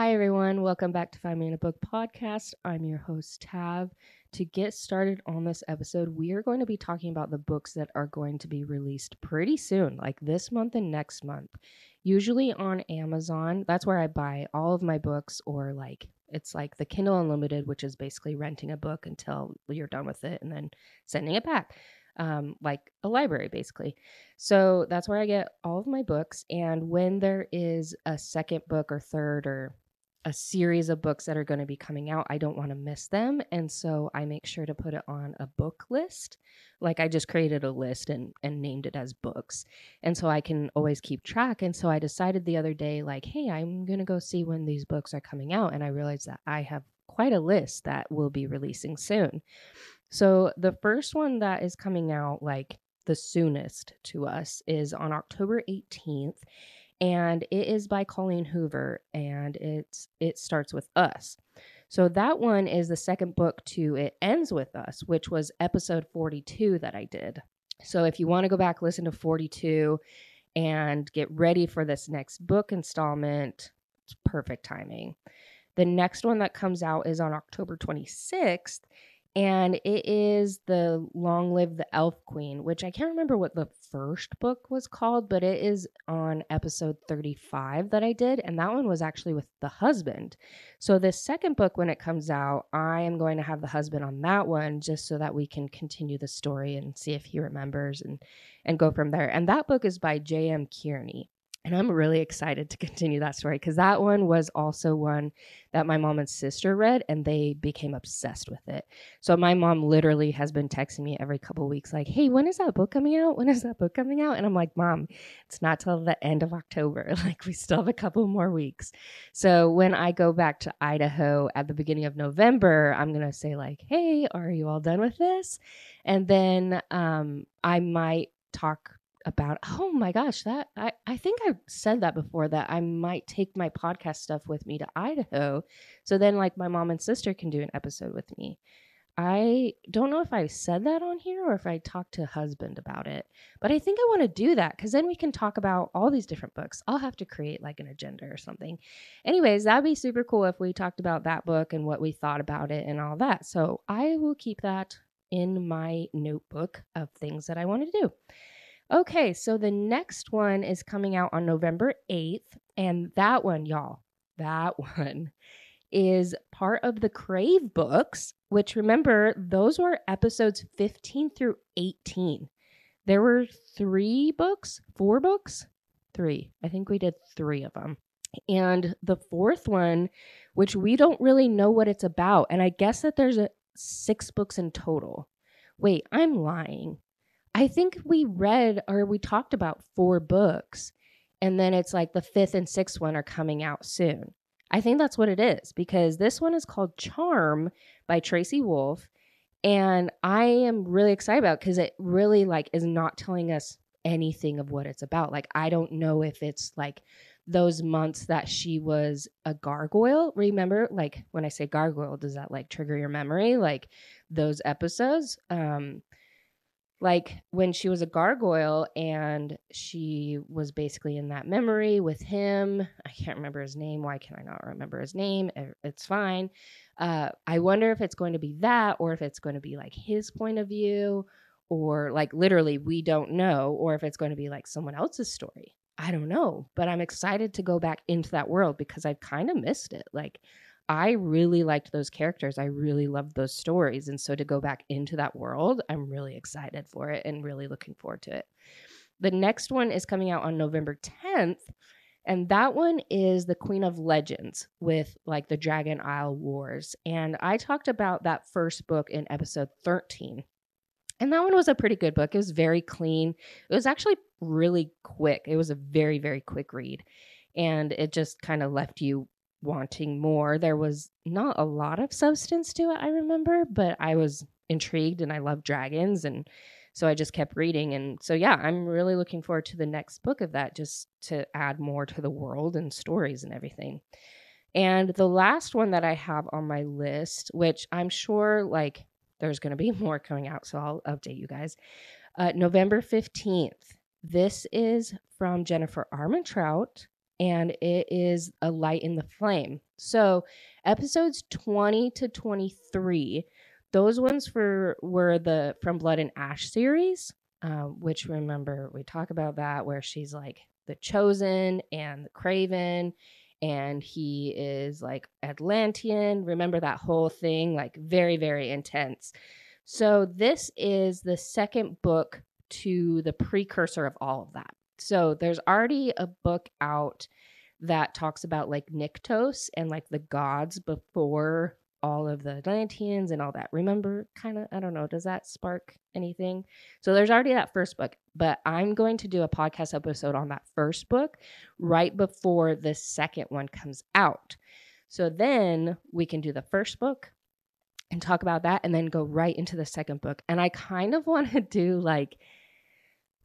Hi, everyone. Welcome back to Find Me in a Book podcast. I'm your host, Tav. To get started on this episode, we are going to be talking about the books that are going to be released pretty soon, like this month and next month. Usually on Amazon, that's where I buy all of my books, or like it's like the Kindle Unlimited, which is basically renting a book until you're done with it and then sending it back um, like a library basically. So that's where I get all of my books. And when there is a second book or third or a series of books that are going to be coming out, I don't want to miss them. And so I make sure to put it on a book list. Like I just created a list and, and named it as books. And so I can always keep track. And so I decided the other day, like, hey, I'm going to go see when these books are coming out. And I realized that I have quite a list that will be releasing soon. So the first one that is coming out like the soonest to us is on October 18th and it is by Colleen Hoover and it's it starts with us. So that one is the second book to It Ends With Us, which was episode 42 that I did. So if you want to go back listen to 42 and get ready for this next book installment, it's perfect timing. The next one that comes out is on October 26th and it is the long live the elf queen which i can't remember what the first book was called but it is on episode 35 that i did and that one was actually with the husband. So the second book when it comes out i am going to have the husband on that one just so that we can continue the story and see if he remembers and and go from there. And that book is by j.m kearney and I'm really excited to continue that story because that one was also one that my mom and sister read and they became obsessed with it. So my mom literally has been texting me every couple weeks, like, hey, when is that book coming out? When is that book coming out? And I'm like, Mom, it's not till the end of October. Like, we still have a couple more weeks. So when I go back to Idaho at the beginning of November, I'm going to say, like, hey, are you all done with this? And then um, I might talk about oh my gosh that I, I think i've said that before that i might take my podcast stuff with me to idaho so then like my mom and sister can do an episode with me. I don't know if i said that on here or if i talked to husband about it but i think i want to do that because then we can talk about all these different books. I'll have to create like an agenda or something. Anyways that'd be super cool if we talked about that book and what we thought about it and all that so i will keep that in my notebook of things that i want to do Okay, so the next one is coming out on November 8th. And that one, y'all, that one is part of the Crave books, which remember, those were episodes 15 through 18. There were three books, four books, three. I think we did three of them. And the fourth one, which we don't really know what it's about. And I guess that there's a six books in total. Wait, I'm lying. I think we read or we talked about four books, and then it's like the fifth and sixth one are coming out soon. I think that's what it is because this one is called Charm by Tracy Wolff. And I am really excited about because it really like is not telling us anything of what it's about. Like I don't know if it's like those months that she was a gargoyle. Remember, like when I say gargoyle, does that like trigger your memory? Like those episodes. Um, like when she was a gargoyle and she was basically in that memory with him i can't remember his name why can i not remember his name? It's fine. Uh, i wonder if it's going to be that or if it's going to be like his point of view or like literally we don't know or if it's going to be like someone else's story. I don't know but i'm excited to go back into that world because i've kind of missed it like I really liked those characters. I really loved those stories. And so to go back into that world, I'm really excited for it and really looking forward to it. The next one is coming out on November 10th. And that one is The Queen of Legends with like the Dragon Isle Wars. And I talked about that first book in episode 13. And that one was a pretty good book. It was very clean. It was actually really quick. It was a very, very quick read. And it just kind of left you wanting more. There was not a lot of substance to it, I remember, but I was intrigued and I love dragons and so I just kept reading and so yeah, I'm really looking forward to the next book of that just to add more to the world and stories and everything. And the last one that I have on my list, which I'm sure like there's going to be more coming out, so I'll update you guys. Uh, November 15th. This is from Jennifer Armentrout and it is A Light in the Flame. So, episodes 20 to 23, those ones for were the From Blood and Ash series, uh, which remember we talk about that where she's like the chosen and the craven and he is like Atlantean. Remember that whole thing? Like very, very intense. So, this is the second book to the precursor of all of that. So, there's already a book out that talks about like Nyktos and like the gods before all of the Atlanteans and all that. Remember, kind of, I don't know, does that spark anything? So there's already that first book, but I'm going to do a podcast episode on that first book right before the second one comes out. So then we can do the first book, and talk about that and then go right into the second book. And I kind of want to do like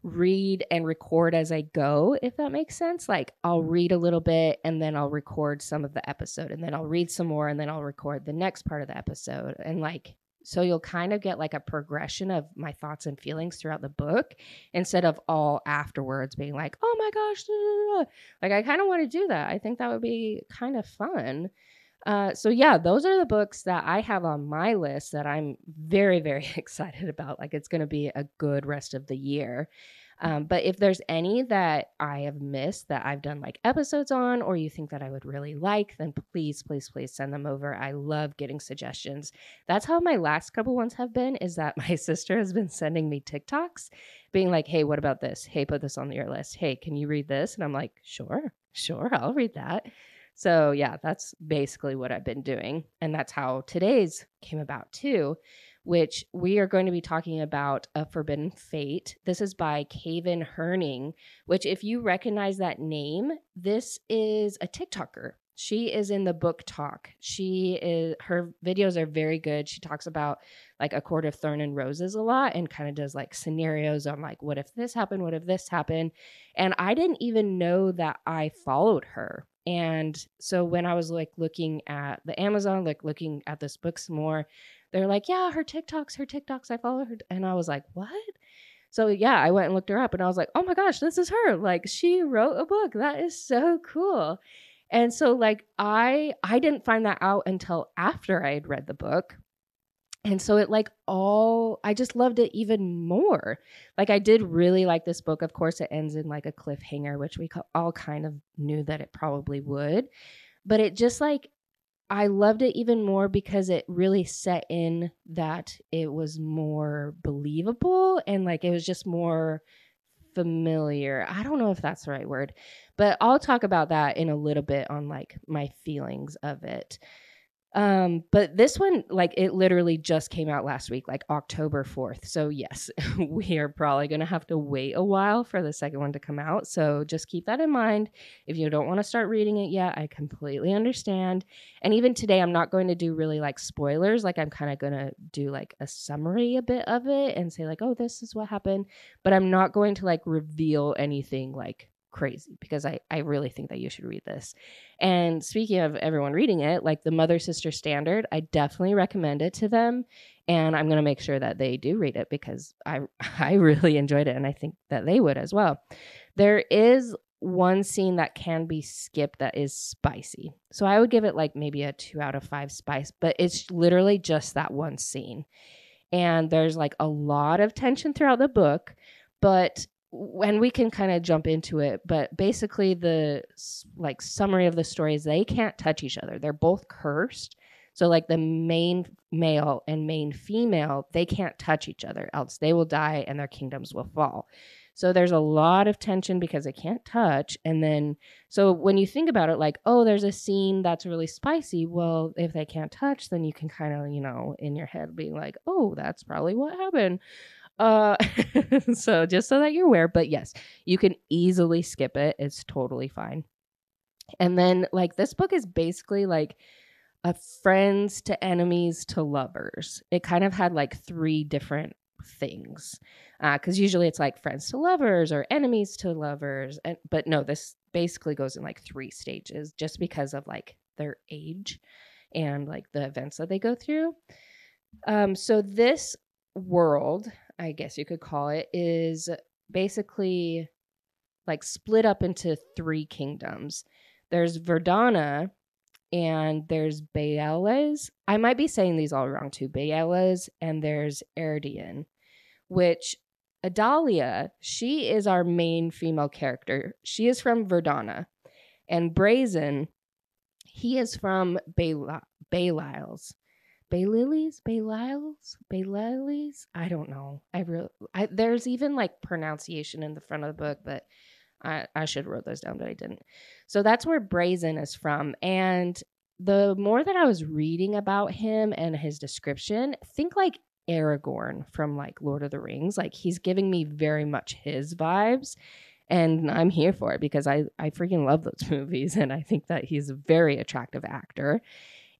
read and record as I go, if that makes sense. Like I'll mm-hmm. read a little bit and then I'll record some of the episode and then I'll read some more and then I'll record the next part of the episode. And like, so you'll kind of get like a progression of my thoughts and feelings throughout the book instead of all afterwards being like, oh my gosh. Like I kind of want to do that. I think that would be kind of fun. Uh, so yeah, those are the books that I have on my list that I'm very, very excited about. Like it's going to be a good rest of the year. Um, but if there's any that I have missed that I've done like episodes on, or you think that I would really like, then please, please, please send them over. I love getting suggestions. That's how my last couple ones have been. Is that my sister has been sending me TikToks, being like, "Hey, what about this? Hey, put this on your list. Hey, can you read this?" And I'm like, "Sure, sure, I'll read that." So, yeah, that's basically what I've been doing. And that's how today's came about too, which we are going to be talking about A Forbidden Fate. This is by Caven Herning, which, if you recognize that name, this is a TikToker. She is in the BookTok She is her videos are very good. She talks about like a court of thorn and roses a lot and kind of does like scenarios on like what if this happened, what if this happened. And I didn't even know that I followed her and so when I was like looking at the Amazon, like looking at this book some more, they're like, yeah, her TikToks, her TikToks, I follow her. And I was like, what? So yeah, I went and looked her up and I was like, oh my gosh, this is her. Like she wrote a book. That is so cool. And so like I I didn't find that out until after I had read the book. And so it like all i just loved it even more. Like i did really like this book. Of course it ends in like a cliffhanger which we all kind of knew that it probably would. But it just like i loved it even more because it really set in that it was more believable and like it was just more familiar. I don't know if that's the right word but i'll talk about that in a little bit on like my feelings of it um, but this one, like, it literally just came out last week, like October 4th. So, yes, we are probably going to have to wait a while for the second one to come out. So, just keep that in mind. If you don't want to start reading it yet, I completely understand. And even today, I'm not going to do really like spoilers. Like, I'm kind of going to do like a summary a bit of it and say, like, oh, this is what happened. But I'm not going to like reveal anything like crazy because I, I really think that you should read this. And speaking of everyone reading it, like the Mother Sister Standard, I definitely recommend it to them. And I'm going to make sure that they do read it because I, I really enjoyed it and I think that they would as well. There is one scene that can be skipped that is spicy. So I would give it like maybe a two out of five spice, but it's literally just that one scene. And there's like a lot of tension throughout the book, but and we can kind of jump into it but basically the like summary of the story is they can't touch each other. They're both cursed. So like the main male and main female they can't touch each other else they will die and their kingdoms will fall. So there's a lot of tension because they can't touch and then so when you think about it like oh there's a scene that's really spicy well if they can't touch then you can kind of you know in your head being like oh that's probably what happened uh, so just so that you're aware, but yes, you can easily skip it. It's totally fine. And then, like, this book is basically like a friends to enemies to lovers. It kind of had like three different things because uh, usually it's like friends to lovers or enemies to lovers and but no this basically goes in like three stages just because of like their age and like the events that they go through um so this world I guess you could call it, is basically like split up into three kingdoms. There's Verdana and there's Baeles. I might be saying these all wrong too. Baeles and there's Eredin, which Adalia, she is our main female character. She is from Verdana. And Brazen, he is from Belials. Baylilies, Bayliles, Baylilies. I don't know. I really, I, there's even like pronunciation in the front of the book, but I, I should have wrote those down, but I didn't. So that's where Brazen is from. And the more that I was reading about him and his description, think like Aragorn from like Lord of the Rings. Like he's giving me very much his vibes. And I'm here for it because I, I freaking love those movies and I think that he's a very attractive actor.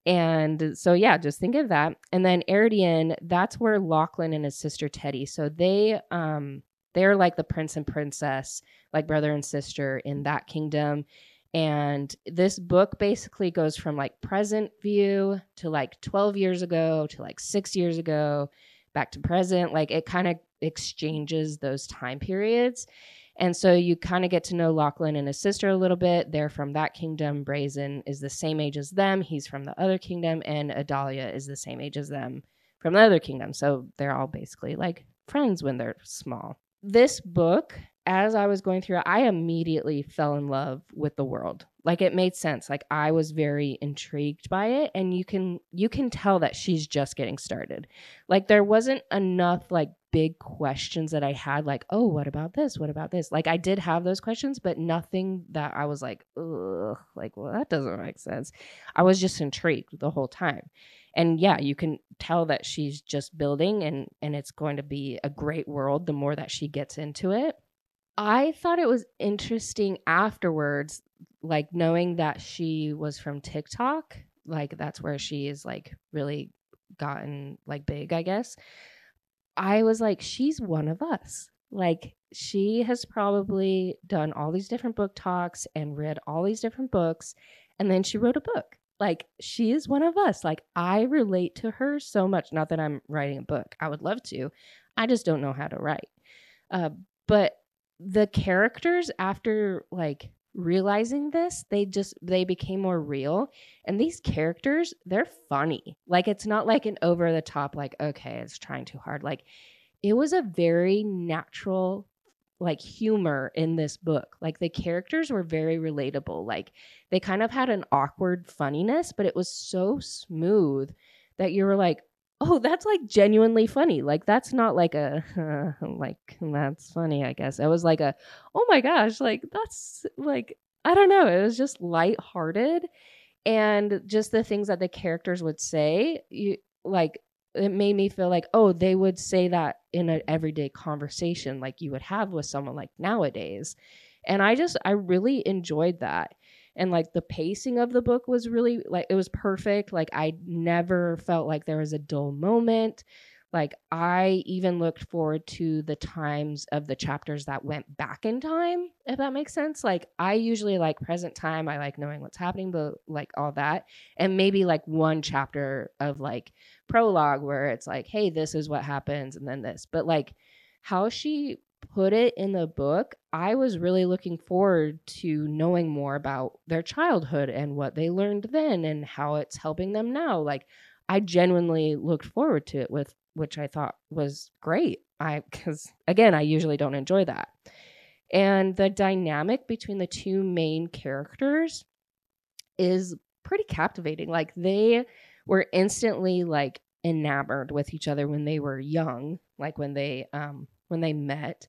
And so, yeah, just think of that. And then Eredin, that's where Lachlan and his sister Teddy. So they, um, they're like the prince and princess, like brother and sister in that kingdom. And this book basically goes from like present view to like 12 years ago to like six years ago, back to present. Like it kind of exchanges those time periods. And so you kind of get to know Lachlan and his sister a little bit. They're from that kingdom. Brazen is the same age as them. He's from the other kingdom. And Adalia is the same age as them from the other kingdom. So they're all basically like friends when they're small. This book, as I was going through it, I immediately fell in love with the world. Like it made sense. Like I was very intrigued by it and you can you can tell that she's just getting started. Like there wasn't enough like big questions that I had, like, oh, what about this? What about this? Like, I did have those questions, but nothing that I was like, ugh, like, well, that doesn't make sense. I was just intrigued the whole time. And yeah, you can tell that she's just building and and it's going to be a great world the more that she gets into it. I thought it was interesting afterwards, like knowing that she was from TikTok, like that's where she is like really gotten like big, I guess. I was like, she's one of us. Like, she has probably done all these different book talks and read all these different books. And then she wrote a book. Like, she is one of us. Like, I relate to her so much. Not that I'm writing a book, I would love to. I just don't know how to write. Uh, but the characters, after like realizing this they just they became more real. And these characters they're funny. Like it's not like an over the top like okay it's trying too hard. Like it was a very natural like humor in this book. Like the characters were very relatable. Like they kind of had an awkward funniness but it was so smooth that you were like oh that's like genuinely funny. Like that's not like a uh, like that's funny i guess. It was like a oh my gosh like that's like i don't know. It was just lighthearted. And just the things that the characters would say you like it made me feel like oh they would say that in an everyday conversation like you would have with someone like nowadays. And i just i really enjoyed that and like the pacing of the book was really like it was perfect. Like i never felt like there was a dull moment. Like i even looked forward to the times of the chapters that went back in time if that makes sense. Like i usually like present time. I like knowing what's happening but like all that. And maybe like one chapter of like prologue where it's like hey this is what happens and then this. But like how she put it in the book, I was really looking forward to knowing more about their childhood and what they learned then and how it's helping them now. Like I genuinely looked forward to it with which I thought was great. I cuz again, I usually don't enjoy that. And the dynamic between the two main characters is pretty captivating. Like they were instantly like enamored with each other when they were young, like when they um when they met.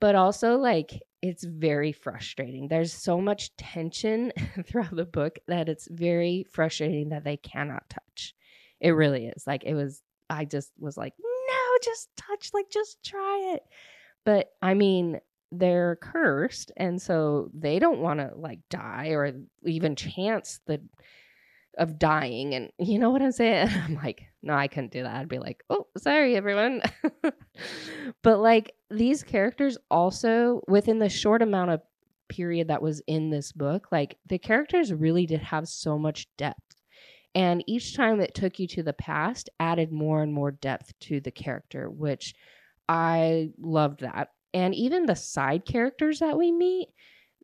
But also, like, it's very frustrating. There's so much tension throughout the book that it's very frustrating that they cannot touch. It really is. Like, it was, I just was like, no, just touch, like, just try it. But I mean, they're cursed. And so they don't want to, like, die or even chance the, of dying and you know what i'm saying? I'm like no i couldn't do that. I'd be like oh sorry everyone. But like these characters also within the short amount of period that was in this book like the characters really did have so much depth. And each time it took you to the past added more and more depth to the character which i loved that. And even the side characters that we meet,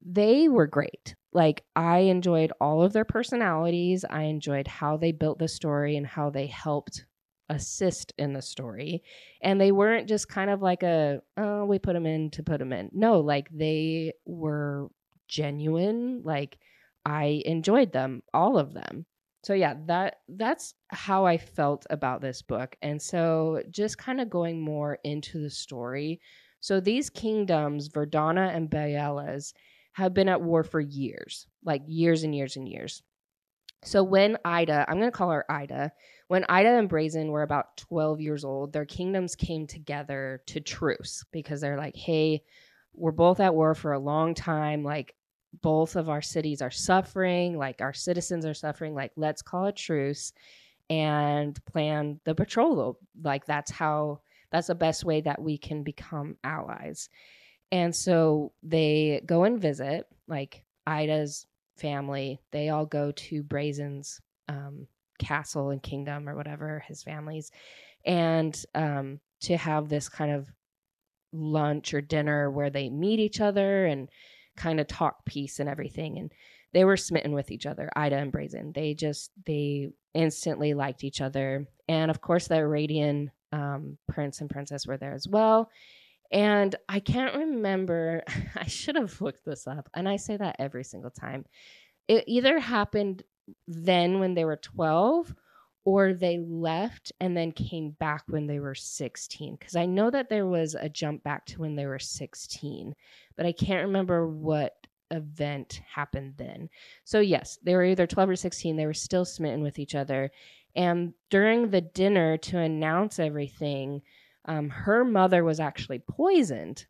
they were great. Like I enjoyed all of their personalities. I enjoyed how they built the story and how they helped assist in the story. And they weren't just kind of like a, oh, we put them in to put them in. No, like they were genuine. Like I enjoyed them, all of them. So yeah, that that's how I felt about this book. And so just kind of going more into the story. So these kingdoms, Verdana and Bielas, have been at war for years, like years and years and years. So when Ida, I'm going to call her Ida, when Ida and Brazen were about 12 years old, their kingdoms came together to truce because they're like, hey, we're both at war for a long time. Like, both of our cities are suffering, like, our citizens are suffering. Like, let's call a truce and plan the betrothal. Like, that's how, that's the best way that we can become allies. And so they go and visit, like Ida's family. They all go to Brazen's um, castle and kingdom or whatever, his family's, and um, to have this kind of lunch or dinner where they meet each other and kind of talk peace and everything. And they were smitten with each other, Ida and Brazen. They just, they instantly liked each other. And of course, the Arabian um, prince and princess were there as well. And I can't remember, I should have looked this up. And I say that every single time. It either happened then when they were 12 or they left and then came back when they were 16. Because I know that there was a jump back to when they were 16, but I can't remember what event happened then. So, yes, they were either 12 or 16. They were still smitten with each other. And during the dinner to announce everything, um, her mother was actually poisoned.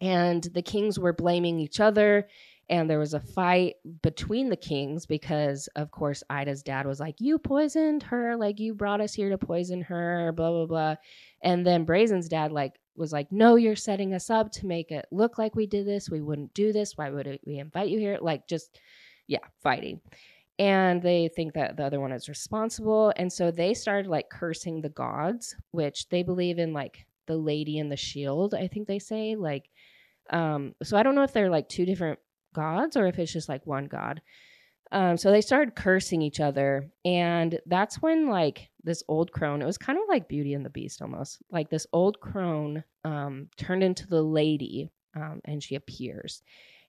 And the kings were blaming each other. And there was a fight between the kings because, of course, Ida's dad was like, You poisoned her. Like, you brought us here to poison her, blah, blah, blah. And then Brazen's dad, like, was like, No, you're setting us up to make it look like we did this. We wouldn't do this. Why would we invite you here? Like, just, yeah, fighting and they think that the other one is responsible and so they started like cursing the gods which they believe in like the lady and the shield i think they say like um so i don't know if they're like two different gods or if it's just like one god. Um so they started cursing each other and that's when like this old crone it was kind of like beauty and the beast almost like this old crone um turned into the lady um and she appears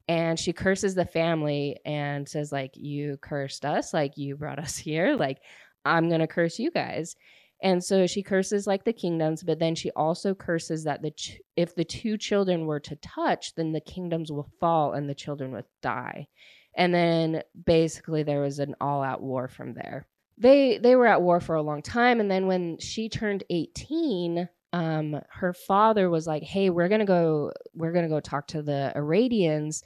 and she curses the family and says like you cursed us like you brought us here like i'm gonna curse you guys. And so she curses like the kingdoms but then she also curses that the ch- if the two children were to touch then the kingdoms will fall and the children will die. And then basically there was an all-out war from there. They they were at war for a long time and then when she turned 18 um, her father was like, "Hey, we're gonna go. We're gonna go talk to the Iradians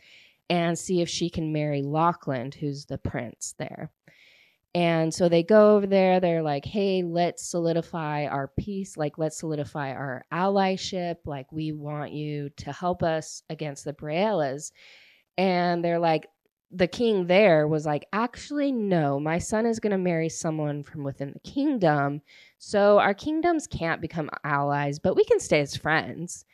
and see if she can marry Lachlan, who's the prince there." And so they go over there. They're like, "Hey, let's solidify our peace. Like, let's solidify our allyship. Like, we want you to help us against the Braelas." And they're like, the king there was like, actually, no, my son is going to marry someone from within the kingdom. So our kingdoms can't become allies, but we can stay as friends.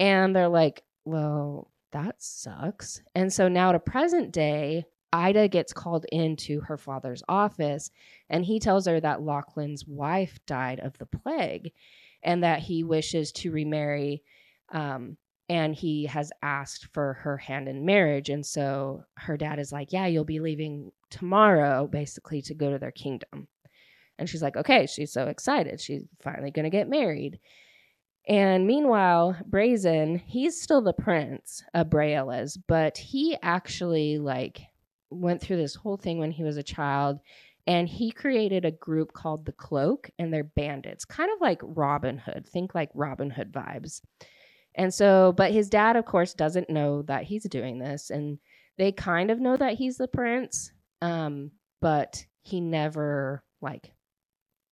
And they're like, well, that sucks. And so now to present day, Ida gets called into her father's office and he tells her that Lachlan's wife died of the plague and that he wishes to remarry um, and he has asked for her hand in marriage and so her dad is like yeah you'll be leaving tomorrow basically to go to their kingdom. And she's like okay she's so excited she's finally going to get married. And meanwhile brazen he's still the prince of Braelas, but he actually like went through this whole thing when he was a child and he created a group called the cloak and they're bandits kind of like robin hood think like robin hood vibes and so, but his dad, of course, doesn't know that he's doing this. And they kind of know that he's the prince, um, but he never, like,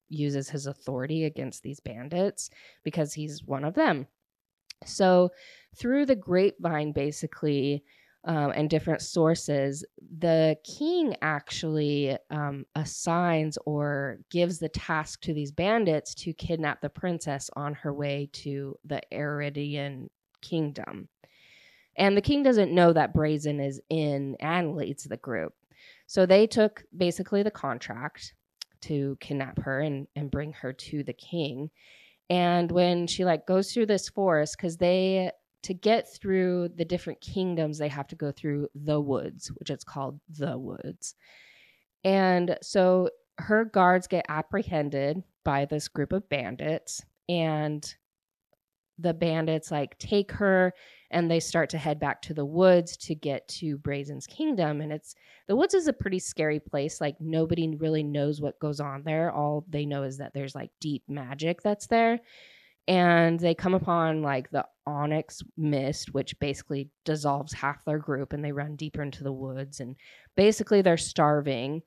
uses his authority against these bandits because he's one of them. So, through the grapevine, basically, um, and different sources, the king actually um, assigns or gives the task to these bandits to kidnap the princess on her way to the Aridian kingdom. And the king doesn't know that Brazen is in and leads the group. So they took basically the contract to kidnap her and, and bring her to the king. And when she like goes through this forest, because they to get through the different kingdoms, they have to go through the woods, which it's called the woods. And so her guards get apprehended by this group of bandits, and the bandits like take her and they start to head back to the woods to get to Brazen's kingdom. And it's the woods is a pretty scary place. Like nobody really knows what goes on there. All they know is that there's like deep magic that's there. And they come upon like the onyx mist, which basically dissolves half their group, and they run deeper into the woods. And basically, they're starving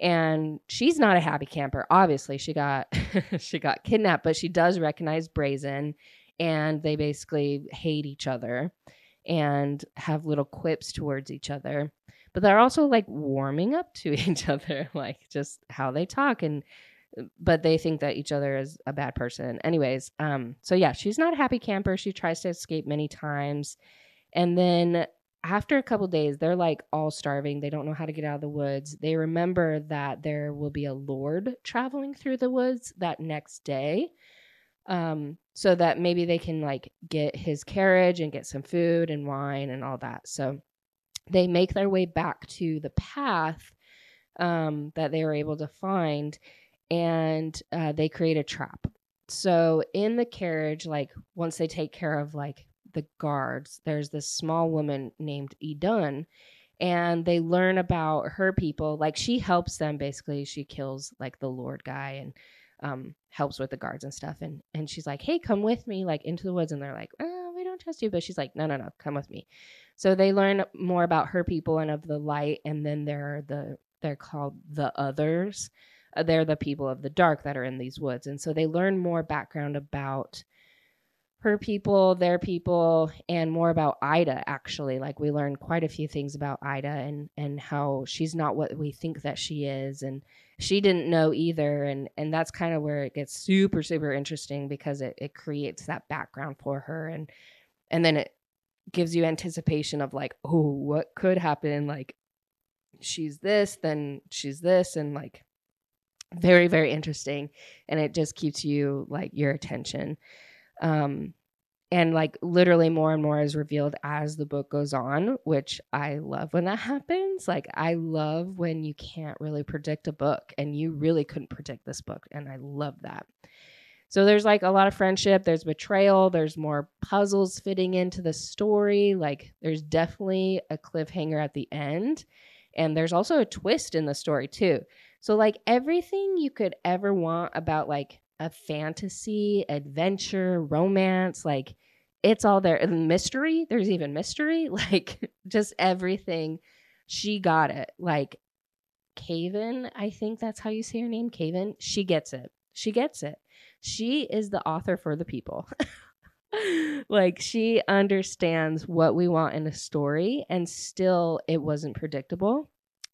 and she's not a happy camper obviously she got she got kidnapped but she does recognize brazen and they basically hate each other and have little quips towards each other but they're also like warming up to each other like just how they talk and but they think that each other is a bad person. Anyways um so yeah she's not a happy camper. She tries to escape many times. And then after a couple days they're like all starving. They don't know how to get out of the woods. They remember that there will be a lord traveling through the woods that next day. Um, so that maybe they can like get his carriage and get some food and wine and all that. So they make their way back to the path um, that they were able to find and uh, they create a trap. So in the carriage, like once they take care of like the guards, there's this small woman named Idun and they learn about her people. Like she helps them basically. She kills like the Lord guy and um, helps with the guards and stuff. And and she's like, "Hey, come with me, like into the woods." And they're like, oh, "We don't trust you," but she's like, "No, no, no, come with me." So they learn more about her people and of the light, and then there are the they're called the others. Uh, they're the people of the dark that are in these woods, and so they learn more background about her people, their people, and more about Ida actually. Like we learned quite a few things about Ida and and how she's not what we think that she is. And she didn't know either. And and that's kind of where it gets super super interesting because it, it creates that background for her. And and then it gives you anticipation of like, oh, what could happen? Like she's this, then she's this, and like very, very interesting. And it just keeps you like your attention. Um, and like literally more and more is revealed as the book goes on which i love when that happens like i love when you can't really predict a book and you really couldn't predict this book and i love that so there's like a lot of friendship there's betrayal there's more puzzles fitting into the story like there's definitely a cliffhanger at the end and there's also a twist in the story too so like everything you could ever want about like a fantasy, adventure, romance, like it's all there. And mystery, there's even mystery, like just everything. She got it. Like Caven, I think that's how you say her name, Caven. She gets it. She gets it. She is the author for the people. like she understands what we want in a story and still it wasn't predictable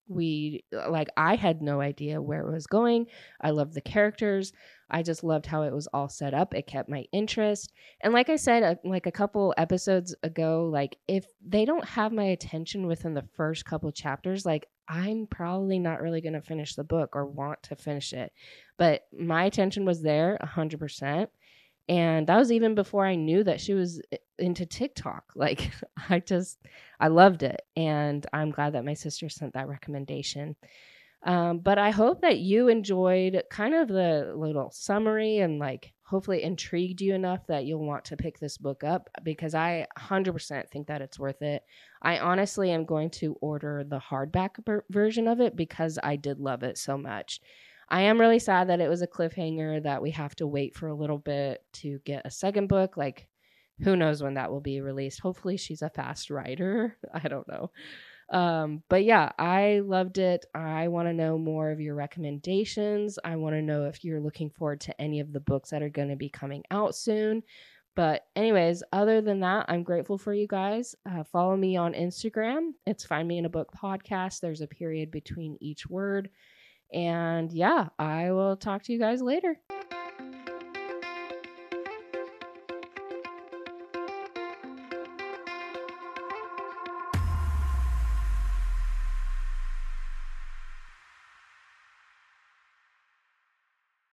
we like i had no idea where it was going. I loved the characters. I just loved how it was all set up. It kept my interest. And like i said uh, like a couple episodes ago like if they don't have my attention within the first couple chapters like i'm probably not really going to finish the book or want to finish it. But my attention was there 100% and that was even before I knew that she was into TikTok. Like, I just, I loved it. And I'm glad that my sister sent that recommendation. Um, but I hope that you enjoyed kind of the little summary and like hopefully intrigued you enough that you'll want to pick this book up because I 100% think that it's worth it. I honestly am going to order the hardback version of it because I did love it so much. I am really sad that it was a cliffhanger that we have to wait for a little bit to get a second book. Like, who knows when that will be released? Hopefully, she's a fast writer. I don't know. Um, but yeah, I loved it. I want to know more of your recommendations. I want to know if you're looking forward to any of the books that are going to be coming out soon. But, anyways, other than that, I'm grateful for you guys. Uh, follow me on Instagram. It's Find Me in a Book podcast. There's a period between each word. And yeah, I will talk to you guys later.